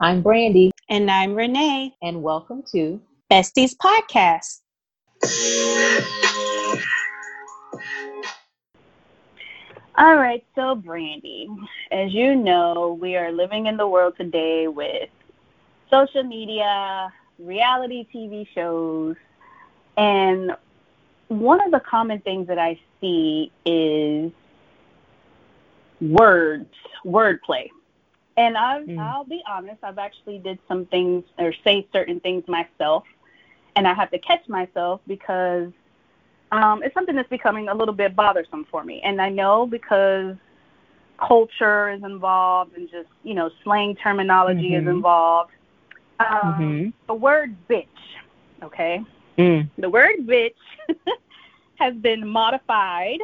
I'm Brandy. And I'm Renee. And welcome to Besties Podcast. All right, so Brandy, as you know, we are living in the world today with social media, reality TV shows, and one of the common things that I see is words, wordplay. And i mm. I'll be honest, I've actually did some things or say certain things myself, and I have to catch myself because um, it's something that's becoming a little bit bothersome for me. And I know because culture is involved and just you know slang terminology mm-hmm. is involved. Um, mm-hmm. The word bitch, okay, mm. the word bitch has been modified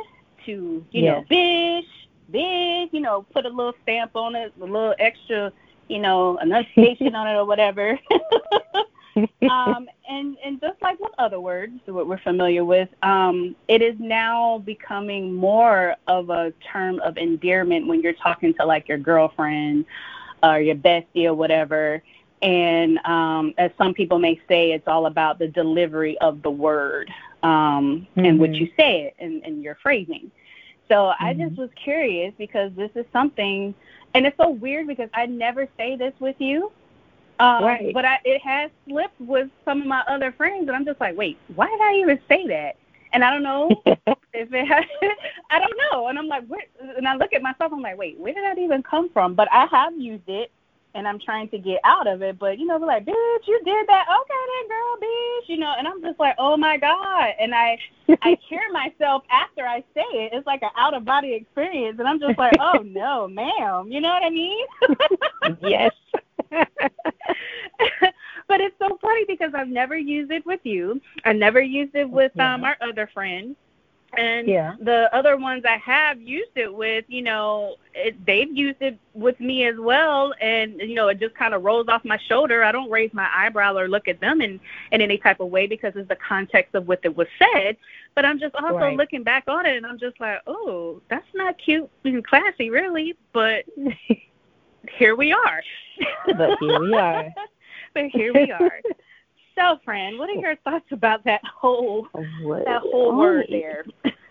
to you yes. know bitch big, you know, put a little stamp on it, a little extra, you know, enunciation on it or whatever. um, and and just like with other words, what we're familiar with, um, it is now becoming more of a term of endearment when you're talking to like your girlfriend or your bestie or whatever. And um, as some people may say, it's all about the delivery of the word um, mm-hmm. and what mm-hmm. you say it and, and your phrasing. So mm-hmm. I just was curious because this is something, and it's so weird because I never say this with you. Um, right. But I, it has slipped with some of my other friends, and I'm just like, wait, why did I even say that? And I don't know if it has, I don't know. And I'm like, where, and I look at myself, I'm like, wait, where did that even come from? But I have used it and I'm trying to get out of it. But you know, we're like, bitch, you did that. Okay, then, girl, bitch. You know, and I'm just like, oh my god. And I I hear myself after I say it. It's like an out of body experience, and I'm just like, oh no, ma'am. You know what I mean? yes. but it's so funny because I've never used it with you. I never used it with um our other friends. And yeah. the other ones I have used it with, you know, it, they've used it with me as well, and you know, it just kind of rolls off my shoulder. I don't raise my eyebrow or look at them in in any type of way because it's the context of what it was said. But I'm just also right. looking back on it, and I'm just like, oh, that's not cute and classy, really. But here we are. but here we are. but here we are. So, friend, what are your thoughts about that whole what? that whole word there?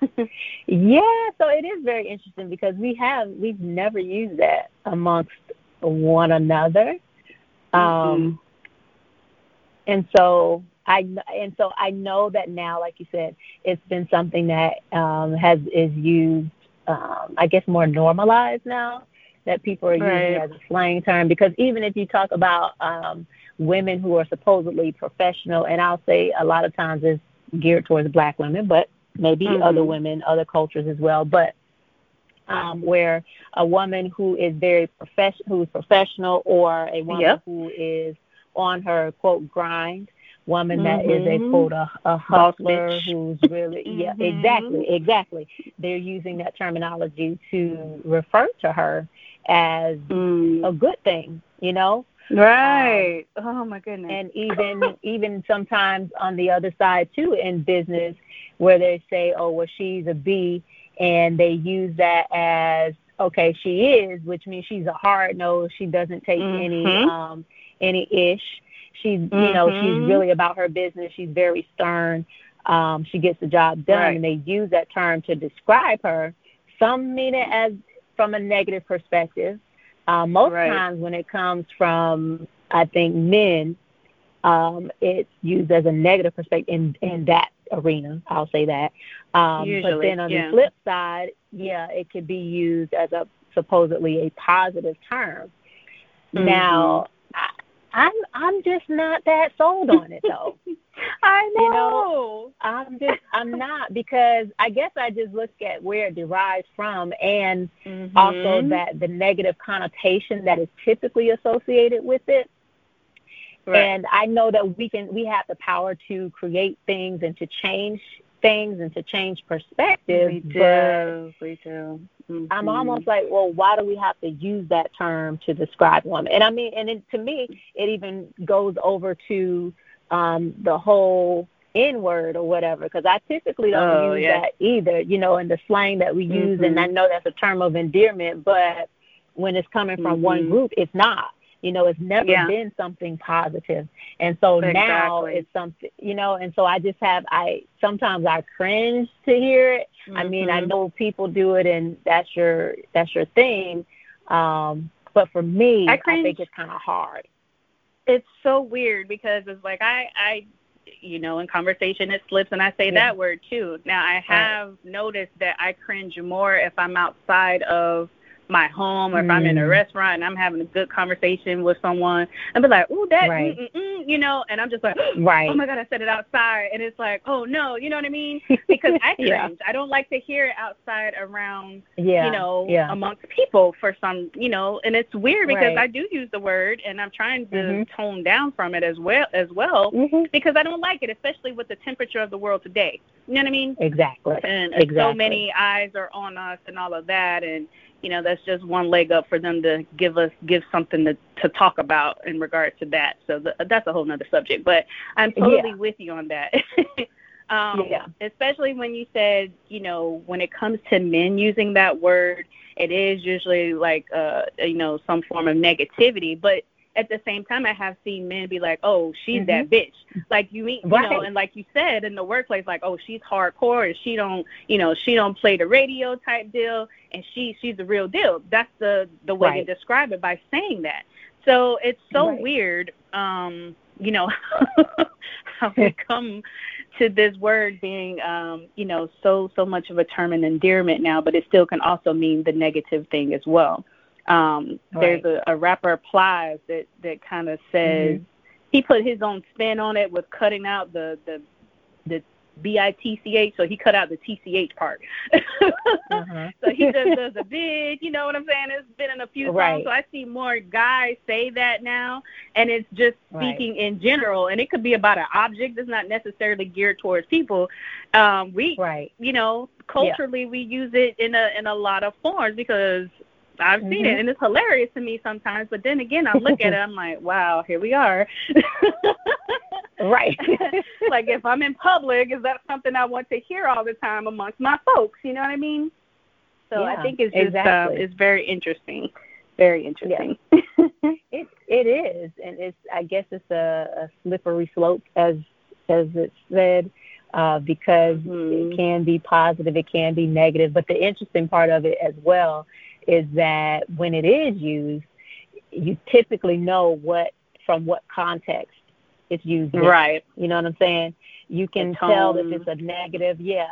yeah, so it is very interesting because we have we've never used that amongst one another, um, mm-hmm. and so I and so I know that now, like you said, it's been something that um, has is used, um, I guess, more normalized now that people are right. using as a slang term. Because even if you talk about um, women who are supposedly professional, and I'll say a lot of times it's geared towards black women, but maybe mm-hmm. other women, other cultures as well. But um, where a woman who is very professional, who's professional, or a woman yep. who is on her quote grind, woman mm-hmm. that is a mm-hmm. quote a, a hustler who's really mm-hmm. yeah exactly exactly. They're using that terminology to refer to her as mm. a good thing, you know. Right. Um, oh my goodness. And even even sometimes on the other side too in business where they say, "Oh, well she's a B," and they use that as okay, she is, which means she's a hard nose. She doesn't take mm-hmm. any um any ish. She's mm-hmm. you know she's mm-hmm. really about her business. She's very stern. Um, she gets the job done, right. and they use that term to describe her. Some mean it as from a negative perspective, uh, most right. times when it comes from, I think, men, um, it's used as a negative perspective in, in that arena. I'll say that. Um, Usually, but then on yeah. the flip side, yeah, it could be used as a supposedly a positive term. Mm-hmm. Now, I'm I'm just not that sold on it though. I know. You know. I'm just I'm not because I guess I just look at where it derives from and mm-hmm. also that the negative connotation that is typically associated with it. Right. And I know that we can we have the power to create things and to change things and to change perspective. We do. We do. Mm-hmm. I'm almost like, well, why do we have to use that term to describe women? And I mean, and it, to me, it even goes over to um, the whole N word or whatever, because I typically don't oh, use yeah. that either, you know, in the slang that we use. Mm-hmm. And I know that's a term of endearment, but when it's coming from mm-hmm. one group, it's not. You know, it's never Yeah. been something positive. And so now it's something, you know, and so I just have, I sometimes I cringe to hear it. I mean, I Mhm. know people do it and that's your, that's your thing. Um, but for me, I I, think it's kind of hard. it's so weird because it's like I I you know in conversation it slips and I say Yeah. that word too. Now I have noticed that I cringe more if I'm outside of my home or if I'm in a Mm. restaurant and I'm having a good conversation with someone and be like, "Ooh, that Right. mm, mm, mm," you know, and I'm just like, Right. "Oh my god, I said it outside." And it's like, "Oh no," you know what I mean? Because I cringe. Yeah. I don't like to hear it outside around Yeah. you know, yeah. amongst people for some, you know, and it's weird because Right. I do use the word and I'm trying to Mhm. tone down from it as well as well Mhm. because I don't like it, especially with the temperature of the world today. You know what I mean? Exactly. And Exactly. so many eyes are on us and all of that and you know, that's just one leg up for them to give us give something to to talk about in regards to that. So th- that's a whole nother subject, but I'm totally Yeah. with you on that. um, Yeah. especially when you said, you know, when it comes to men using that word, it is usually like, uh, you know, some form of negativity. But at the same time, I have seen men be like, "Oh, she's that bitch." Like you mean, you know, Mm-hmm. And like you said in the workplace, like, "Oh, she's hardcore and she don't, you know, she don't play the radio type deal, and she she's the real deal." That's the the way Right. to describe it by saying that. So it's so Right. weird, um, you know, how we come to this word being, um, you know, so so much of a term and endearment now, but it still can also mean the negative thing as well. Um, There's a, a rapper Plies that that kind of says Mhm. he put his own spin on it with cutting out the the the B I T C H, so he cut out the T C H part. Uh-huh. So he just does a big, you know what I'm saying? It's been in a few songs, so I see more guys say that now, and it's just Right. speaking in general, and it could be about an object that's not necessarily geared towards people. Um, we, Right. you know, culturally we use it in a in a lot of forms because I've seen Mhm. it, and it's hilarious to me sometimes. But then again, I look at it, I'm like, wow, here we are. Right. like if I'm in public, is that something I want to hear all the time amongst my folks? You know what I mean? So I think it's just exactly. um, it's very interesting, very interesting. It it is, and it's I guess it's a, a slippery slope as as it's said, uh, because Mhm. it can be positive, it can be negative. But the interesting part of it as well is that when it is used, you typically know what from what context it's used. in. right. You know what I'm saying? You can tell if it's a negative, yeah,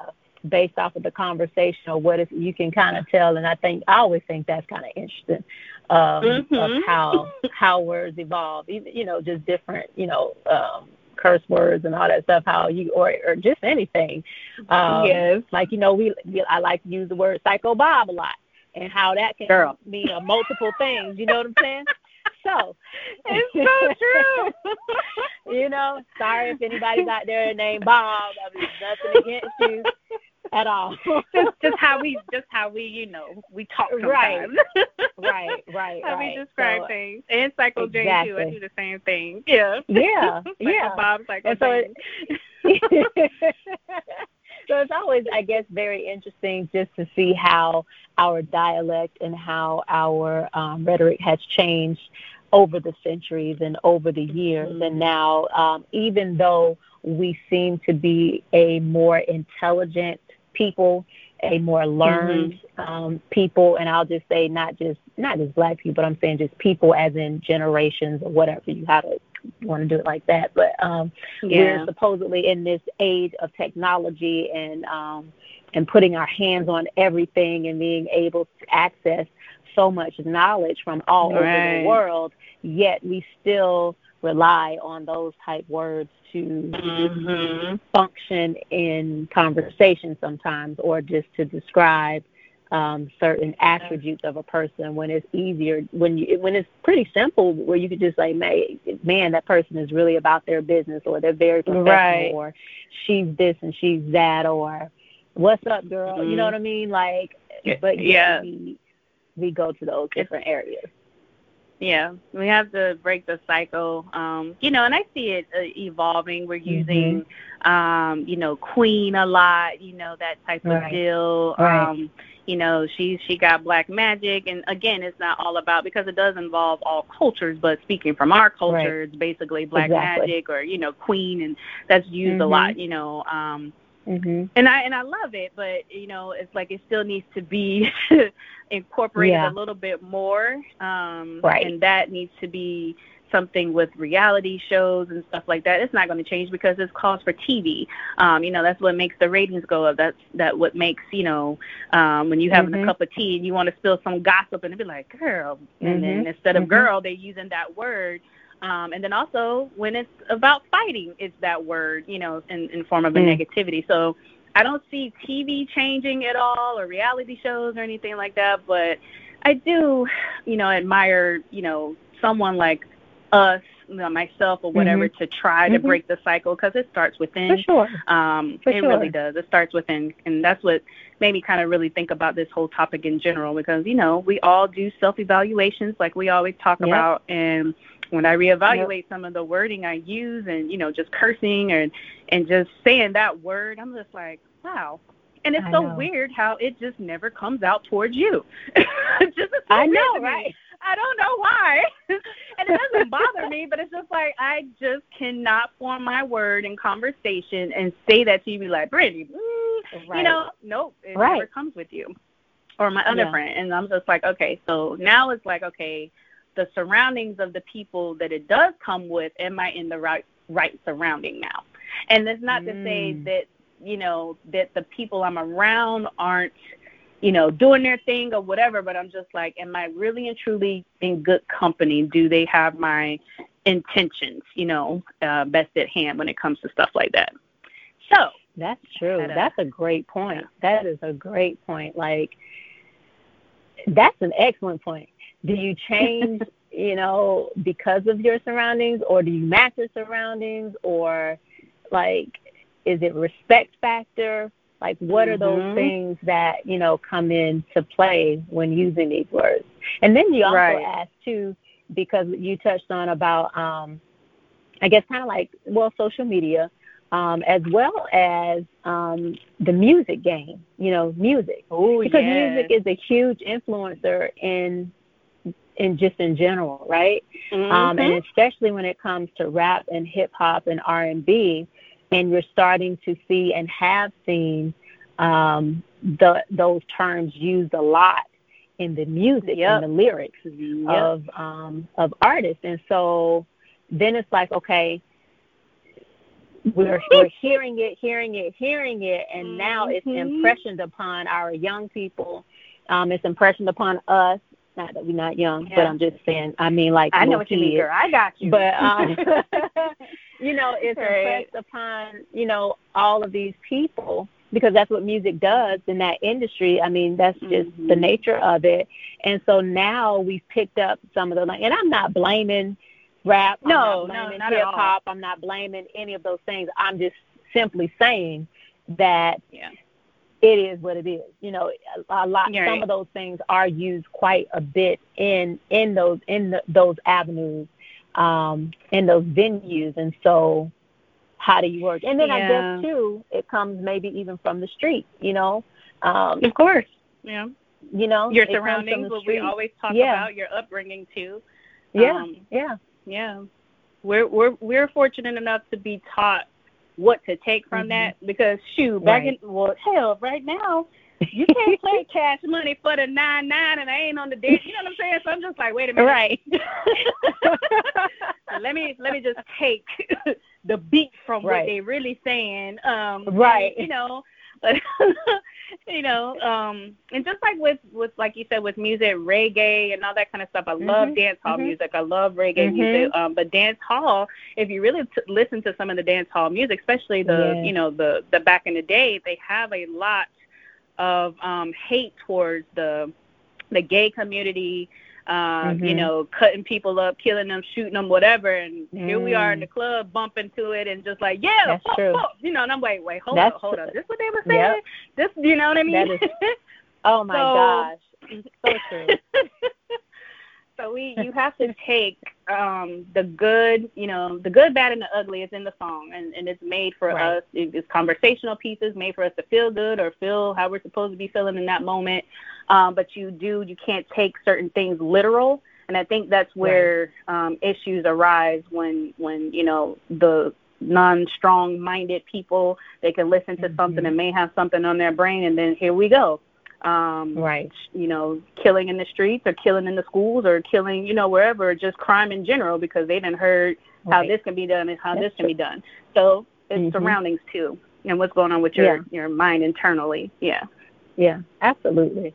based off of the conversation or what if you can kind of tell. And I think I always think that's kind of interesting um, Mhm. of how how words evolve. Even you know, just different, you know, um, curse words and all that stuff. How you or or just anything. Um, yes. Like you know, we, we I like to use the word psycho Bob a lot, and how that can Girl. mean uh, multiple things. You know what I'm saying? So It's so true. you know, sorry if anybody's out there named Bob. I mean, nothing against you at all. just just how we just how we you know we talk Right. sometimes. right, right, how right. we describe So, things. And Psycho Jane too. I do the same thing. Yeah. Yeah, Psycho yeah. Bob, Psycho And so Jane. So it's always, I guess, very interesting just to see how our dialect and how our um, rhetoric has changed over the centuries and over the years. Mhm. And now, um, even though we seem to be a more intelligent people, a more learned um, people, and I'll just say not just not just black people, but I'm saying just people as in generations or whatever you have to want to do it like that. But um, yeah. we're supposedly in this age of technology and um, and putting our hands on everything and being able to access so much knowledge from all over the world. Yet we still rely on those type words to Mhm. function in conversation sometimes, or just to describe um, certain attributes of a person. When it's easier, when you when it's pretty simple, where you could just say, "Man, that person is really about their business," or they're very professional, Right. or she's this and she's that, or "What's up, girl?" You know Mhm. what I mean? Like, but yeah. yeah, we we go to those different areas. Yeah, we have to break the cycle. Um, you know, and I see it uh, evolving. We're using, Mm-hmm. um, you know, queen a lot. You know, that type of deal. Right. Um, you know she she got black magic and again it's not all about because it does involve all cultures but speaking from our culture right. it's basically black exactly. magic or you know queen and that's used mm-hmm. a lot you know um Mm-hmm. And I and I love it, but you know, it's like it still needs to be incorporated yeah. a little bit more. Um right. and that needs to be something with reality shows and stuff like that. It's not going to change because it's calls for TV. Um, you know, that's what makes the ratings go up. That's that what makes you know um, when you having mm-hmm. a cup of tea and you want to spill some gossip and it be like, girl, and then Mm-hmm. instead of Mhm. girl, they're using that word. Um, and then also when it's about fighting, it's that word, you know, in, in form of a Mm. negativity. So I don't see TV changing at all or reality shows or anything like that, but I do, you know, admire, you know, someone like us, you know, myself or whatever, to try to Mhm. break the cycle because it starts within. For sure. Um, For it really does. It starts within, and that's what made me kind of really think about this whole topic in general because you know we all do self evaluations like we always talk Yep. about, and when I reevaluate some of the wording I use and you know just cursing and and just saying that word, I'm just like, wow. And it's I so know. weird how it just never comes out towards you. It's just so I know, right? I don't know why. and it doesn't bother me, but it's just like I just cannot form my word in conversation and say that to you be like, Brittany, mm, you know, nope, it Right. never comes with you. Or my other Yeah. friend. And I'm just like, okay, so now it's like, okay, the surroundings of the people that it does come with, am I in the right right surrounding now? And that's not to say Mm. that, you know, that the people I'm around aren't you know, doing their thing or whatever, but I'm just like, am I really and truly in good company? Do they have my intentions, you know, uh, best at hand when it comes to stuff like that? So, That's true. A- That's a great point. Yeah. That is a great point. Like, that's an excellent point. Do you change, you know, because of your surroundings, or do you match your surroundings, or like, is it respect factor? Like, what are those Mhm. things that you know come into play when using these words? And then you also Right. asked too, because you touched on about, um, I guess, kind of like well, social media um, as well as um, the music game. You know, music oh, because yes. music is a huge influencer in in just in general, right? Um, Mhm. and especially when it comes to rap and hip hop and R and B, and you're starting to see and have seen um, the those terms used a lot in the music Yep. and the lyrics Yep. of um, of artists, and so then it's like okay, we're we're hearing it, hearing it, hearing it, and now it's Mhm. impressioned upon our young people. Um, it's impressioned upon us. Not that we're not young, but I'm just saying. I mean, like I know what you mean, girl. I got you. But um, you know, it's Right. impressed upon you know all of these people because that's what music does in that industry. I mean, that's just Mhm. the nature of it. And so now we've picked up some of the like. and I'm not blaming rap. No, no, blaming not hip hop. I'm not blaming any of those things. I'm just simply saying that yeah. It is what it is. You know, a, a lot. You're some of those things are used quite a bit in in those in the, those avenues, um, in those venues, and so how do you work? And then I guess too, it comes maybe even from the street. You know, um, Of course. Yeah. you know, Your it comes from surroundings, what we always talk Yeah. about, your upbringing too. Yeah, Um, yeah, Yeah. We're we're we're fortunate enough to be taught what to take from Mhm. that because shoot, back Right. in well hell, right now you can't play cash money for the nine nine and I ain't on the date. You know what I'm saying? So I'm just like, wait a minute. right. let me let me just take the beat from what Right. they really saying. Um Right. and, you know, but you know, um and just like with with like you said with music, reggae and all that kind of stuff. I love Mhm, dance hall mhm. music. I love reggae Mhm. music. Um but dance hall, if you really t- listen to some of the dance hall music, especially the Yeah. you know the the back in the day, they have a lot of um hate towards the the gay community um, you Mhm. know, cutting people up, killing them, shooting them, whatever. And here we are in Mm. the club bumping to it and just like, yeah, That's fuck, true. fuck. you know. And I'm like, wait, hold That's up, hold true. up. This what they were saying? Yep. This, you know what I mean? Is Oh my So- gosh, so true. so we, you have to take um the good, you know, the good, bad, and the ugly is in the song, and and it's made for right. us. It's conversational pieces made for us to feel good or feel how we're supposed to be feeling in that moment. Um, but you do, you can't take certain things literal, and I think that's where right. um, issues arise when when you know the non-strong minded people they can listen to mm-hmm. something and may have something on their brain and then here we go um right you know killing in the streets or killing in the schools or killing you know wherever just crime in general because they didn't heard right. how this can be done and how That's this can true. be done so it's mm-hmm. surroundings too and what's going on with your yeah. your mind internally yeah yeah absolutely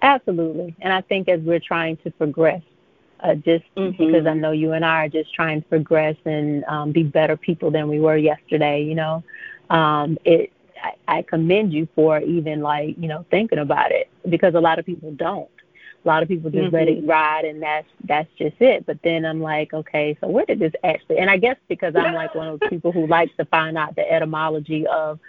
absolutely and i think as we're trying to progress uh, just mm-hmm. because I know you and I are just trying to progress and um, be better people than we were yesterday. You know, um, it I, I commend you for even like you know thinking about it because a lot of people don't. A lot of people just mm-hmm. let it mm-hmm. ride and that's that's just it. But then I'm like, okay, so where did this actually? And I guess because I'm like one of those people who likes to find out the etymology of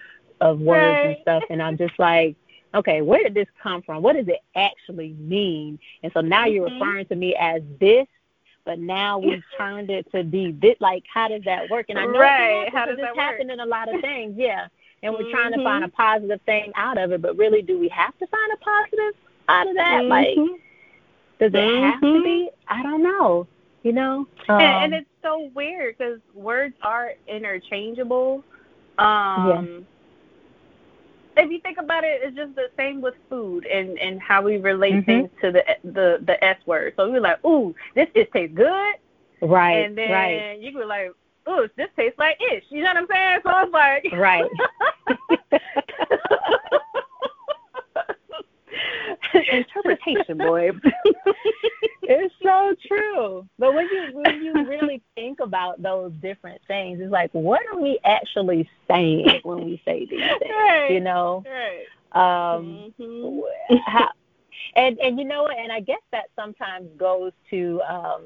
of words right. and stuff, and I'm just like, okay, where did this come from? What does it actually mean? And so now mm-hmm. you're referring to me as this, but now we've turned it to be this. Like, how does that work? And I know right. how does this happen in a lot of things. Yeah and we're mm-hmm. trying to find a mm-hmm. positive thing out of it. But really, do we have to find a positive out of that? Mm-hmm. Like, does it mm-hmm. have to mm-hmm. be? I don't know. You know, um, and, and, it's so weird because words are interchangeable. Um, yeah. If you think about it, it's just the same with food and and how we relate mm-hmm. things to the the the S word. So we're like, ooh, this just tastes good. Right. And then right. you go like, ooh, this tastes like ish. You know what I'm saying? So it's like, right. Interpretation, boy. it's so true. But when you when you really think about those different things, it's like, what are we actually saying when we say these things? Right. You know. Right. Um, mm-hmm. how, and and you know what? And I guess that sometimes goes to um,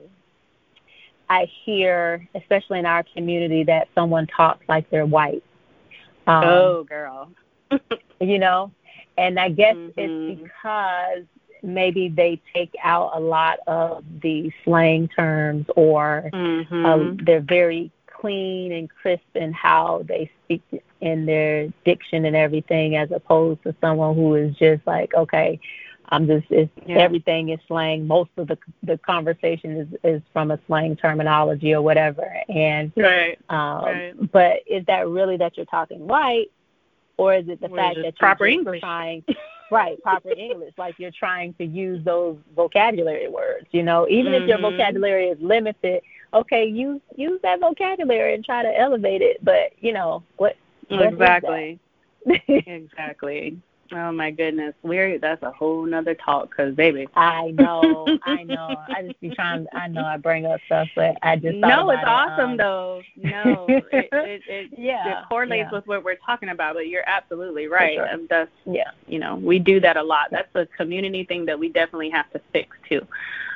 I hear, especially in our community, that someone talks like they're white. Um, oh, girl. you know, and I guess mm-hmm. it's because maybe they take out a lot of the slang terms or mm-hmm. uh, they're very clean and crisp in how they speak in their diction and everything as opposed to someone who is just like okay I'm just it's yeah. everything is slang. Most of the the conversation is is from a slang terminology or whatever. And right. Um, right. but is that really that you're talking white, or is it the fact that you're proper English trying right proper English like you're trying to use those vocabulary words? You know, even mm-hmm. if your mm-hmm. vocabulary is limited, okay, use use that vocabulary and try to elevate it. But you know what? what exactly. exactly. Oh my goodness, we're that's a whole nother talk, cause baby. I know, I know. I just be trying. I know I bring up stuff, but I just no. It's awesome um, though. No, it, it, it yeah, it correlates yeah. with what we're talking about. But you're absolutely right. Sure. Um, that's yeah. You know, we do that a lot. That's a community thing that we definitely have to fix too.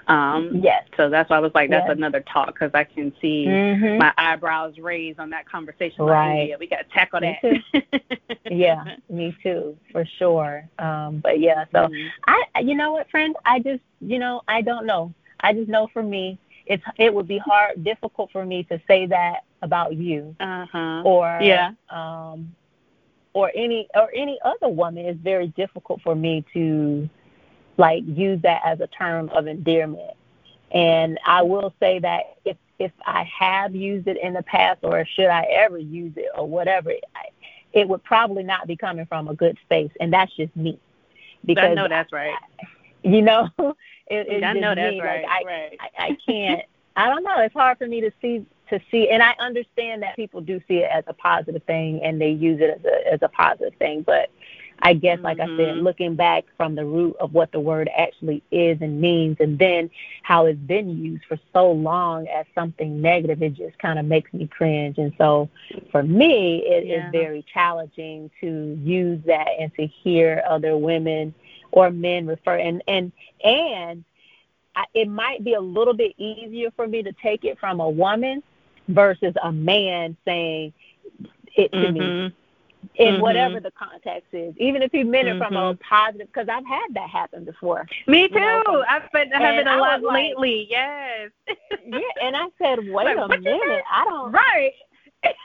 Um, yes. So that's why I was like, that's yes. another talk because I can see mm-hmm. my eyebrows raised on that conversation. Right. Like, yeah, we got to tackle that. yeah, me too, for sure. Um, but yeah, so mm-hmm. I, you know what, friend, I just, you know, I don't know. I just know for me, it's it would be hard, difficult for me to say that about you, uh-huh. or yeah, um, or any or any other woman. It's very difficult for me to like use that as a term of endearment. And I will say that if if I have used it in the past, or should I ever use it, or whatever, it would probably not be coming from a good space, and that's just me. Because I know that's right. You know, it, it's I know that's me. right. Like I, right. I, I can't. I don't know. It's hard for me to see to see, and I understand that people do see it as a positive thing, and they use it as a as a positive thing, but I guess, like mm-hmm. I said, Mm-hmm. looking back from the root of what the word actually is and means, and then how it's been used for so long as something negative, it just kind of makes me cringe. And so, for me, it yeah. is very challenging to use that and to hear other women or men refer and and and I, it might be a little bit easier for me to take it from a woman versus a man saying it to mm-hmm. me in mm-hmm. whatever the context is, even if he meant it from a mm-hmm. positive. Because I've had that happen before. Me too. You know, I've been having a lot lately. yes. yeah, and I said, wait like, a minute, I don't. Right.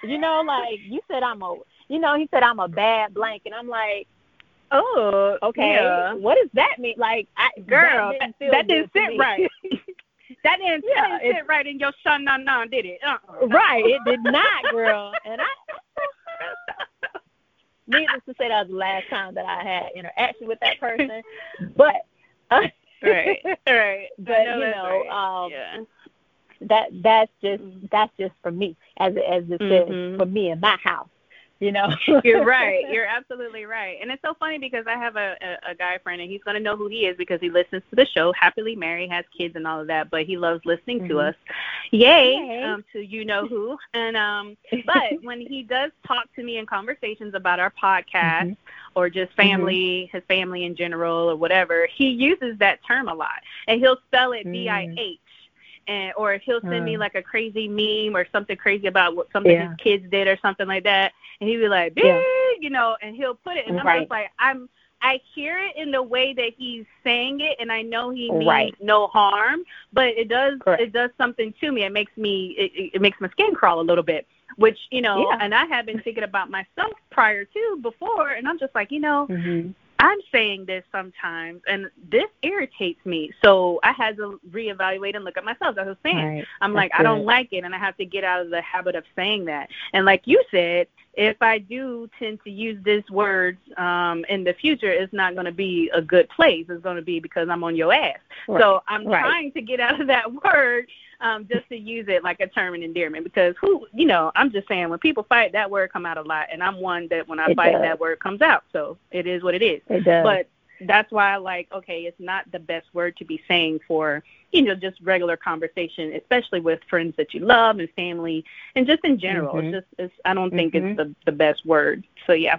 You know, like you said, I'm a. You know, he said I'm a bad blank, and I'm like, oh, okay. Yeah. What does that mean? Like, I, girl, that didn't, that didn't sit right. that didn't, yeah, that didn't sit right in your shun did it? Uh-uh. Right, it did not, girl. And I needless to say, that was the last time that I had interaction with that person. but uh, right, right. But you know, right. um, yeah. that that's just that's just for me, as as it mm-hmm. says, for me in my house you know you're right you're absolutely right and it's so funny because i have a, a, a guy friend and he's going to know who he is because he listens to the show happily married has kids and all of that but he loves listening mm-hmm. to us yay, yay. Um, to you know who and um but when he does talk to me in conversations about our podcast mm-hmm. or just family mm-hmm. his family in general or whatever he uses that term a lot and he'll spell it b-i-h and or if he'll send me mm. like a crazy meme or something crazy about what something yeah. his kids did or something like that, and he'd be like, big, yeah. you know, and he'll put it, and I'm just like, I'm. I hear it in the way that he's saying it, and I know he means right. no harm, but it does Correct. it does something to me. It makes me it, it makes my skin crawl a little bit, which you know, yeah. and I have been thinking about myself prior to before, and I'm just like, you know, mm-hmm. I'm saying this sometimes, and this irritates me. So I had to reevaluate and look at myself. As I was saying, right. I'm That's like, good. I don't like it, and I have to get out of the habit of saying that. And like you said, if I do tend to use this word um, in the future, it's not going to be a good place. It's going to be because I'm on your ass. Right. So I'm right. trying to get out of that word um, just to use it like a term of endearment because who, you know, I'm just saying when people fight, that word come out a lot, and I'm one that when I it fight, does. that word comes out. So it is what it is. It does. But that's why I like, okay, it's not the best word to be saying for, you know, just regular conversation, especially with friends that you love and family and just in general. Mm-hmm. It's just, it's, I don't think mm-hmm. it's the, the best word. So yeah,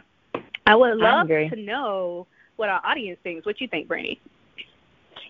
I would love I to know what our audience thinks. What you think, Brandy?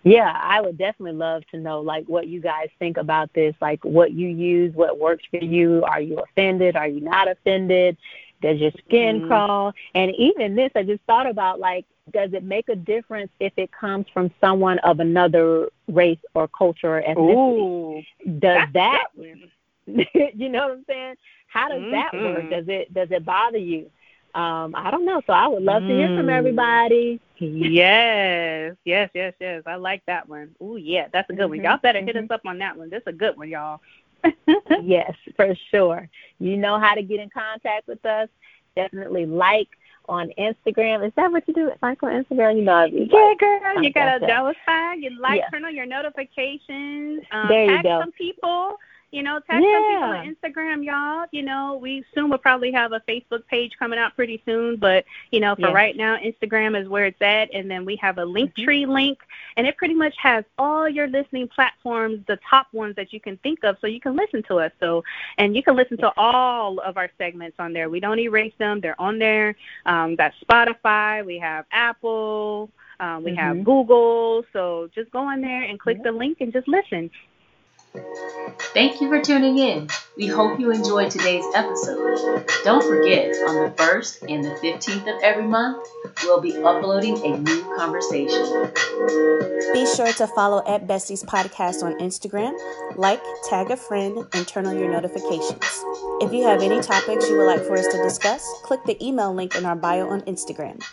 Yeah, I would definitely love to know like what you guys think about this, like what you use, what works for you. Are you offended? Are you not offended? Does your skin mm-hmm. crawl? And even this, I just thought about like, does it make a difference if it comes from someone of another race or culture or ethnicity? Ooh, does that, you know what I'm saying? How does mm-hmm. that work? Mm-hmm. Does it does it bother you? Um, I don't know. So I would love to hear from mm. everybody. yes, yes, yes, yes. I like that one. Oh yeah, that's a good mm-hmm, one. Y'all better mm-hmm. hit us up on that one. This is a good one, y'all. yes, for sure. You know how to get in contact with us. Definitely like on Instagram. Is that what you do? Like on Instagram? You know, yeah, girl. You gotta notify. You like, yeah. turn on your notifications. Um, there you go. some people you know, tag yeah. some people on Instagram, y'all. You know, we soon will probably have a Facebook page coming out pretty soon, but you know, for right now, Instagram is where it's at, and then we have a link mm-hmm. tree link, and it pretty much has all your listening platforms, the top ones that you can think of, so you can listen to us. So, and you can listen to all of our segments on there. We don't erase them; they're on there. Um, that's Spotify. We have Apple. Um, we mm-hmm. have Google. So just go on there and click the link and just listen. Thank you for tuning in. We hope you enjoyed today's episode. Don't forget, on the 1st and the 15th of every month, we'll be uploading a new conversation. Be sure to follow at Besties Podcast on Instagram, like, tag a friend, and turn on your notifications. If you have any topics you would like for us to discuss, click the email link in our bio on Instagram.